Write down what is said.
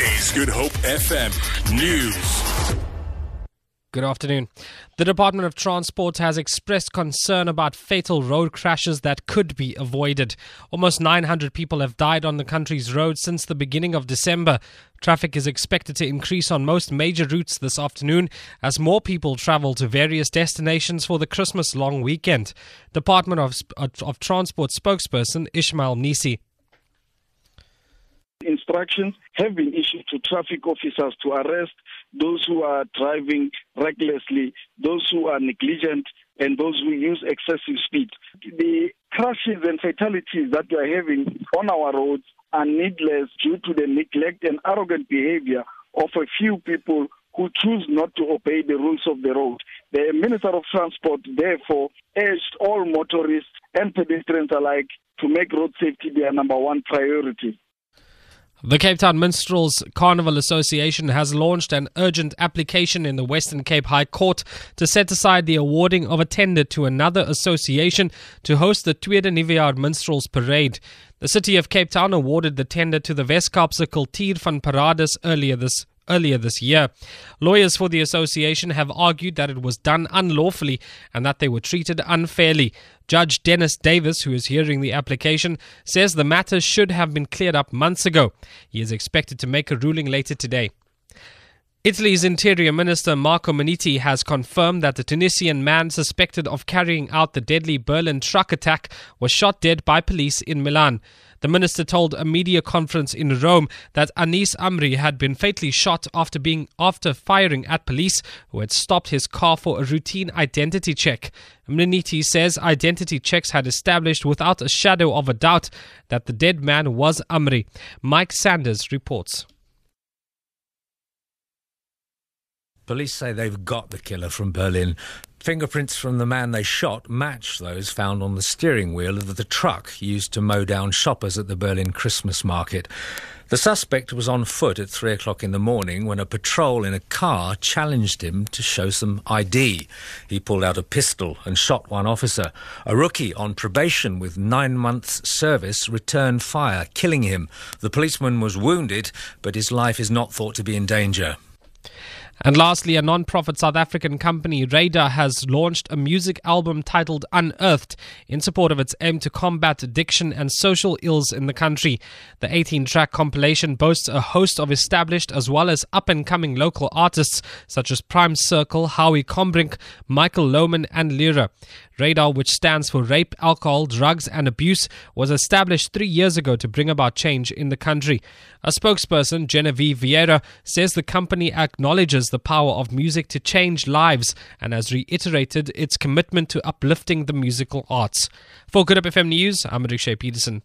Is Good Hope FM News. Good afternoon. The Department of Transport has expressed concern about fatal road crashes that could be avoided. Almost 900 people have died on the country's roads since the beginning of December. Traffic is expected to increase on most major routes this afternoon as more people travel to various destinations for the Christmas long weekend. Department of, of Transport spokesperson Ishmael Mnisi have been issued to traffic officers to arrest those who are driving recklessly, those who are negligent, and those who use excessive speed. The crashes and fatalities that we are having on our roads are needless due to the neglect and arrogant behavior of a few people who choose not to obey the rules of the road. The Minister of Transport, therefore, urged all motorists and pedestrians alike to make road safety their number one priority. The Cape Town Minstrels Carnival Association has launched an urgent application in the Western Cape High Court to set aside the awarding of a tender to another association to host the Tweede Nuwejaar Minstrels Parade. The city of Cape Town awarded the tender to the Wes-Kaapse Kultuur van Parades earlier this earlier this year. Lawyers for the association have argued that it was done unlawfully and that they were treated unfairly. Judge Dennis Davis, who is hearing the application, says the matter should have been cleared up months ago. He is expected to make a ruling later today. Italy's Interior Minister Marco Minniti has confirmed that the Tunisian man suspected of carrying out the deadly Berlin truck attack was shot dead by police in Milan. The minister told a media conference in Rome that Anis Amri had been fatally shot after being after firing at police who had stopped his car for a routine identity check. Minniti says identity checks had established without a shadow of a doubt that the dead man was Amri. Mike Sanders reports. Police say they've got the killer from Berlin. Fingerprints from the man they shot match those found on the steering wheel of the truck used to mow down shoppers at the Berlin Christmas market. The suspect was on foot at three o'clock in the morning when a patrol in a car challenged him to show some ID. He pulled out a pistol and shot one officer. A rookie on probation with nine months' service returned fire, killing him. The policeman was wounded, but his life is not thought to be in danger. And lastly, a non profit South African company, Radar, has launched a music album titled Unearthed in support of its aim to combat addiction and social ills in the country. The 18 track compilation boasts a host of established as well as up and coming local artists such as Prime Circle, Howie Combrink, Michael Lohman, and Lira. Radar, which stands for Rape, Alcohol, Drugs and Abuse, was established three years ago to bring about change in the country. A spokesperson, Genevieve Vieira, says the company acknowledges the power of music to change lives and has reiterated its commitment to uplifting the musical arts. For Good Hope FM News, I'm Rikshay Peterson.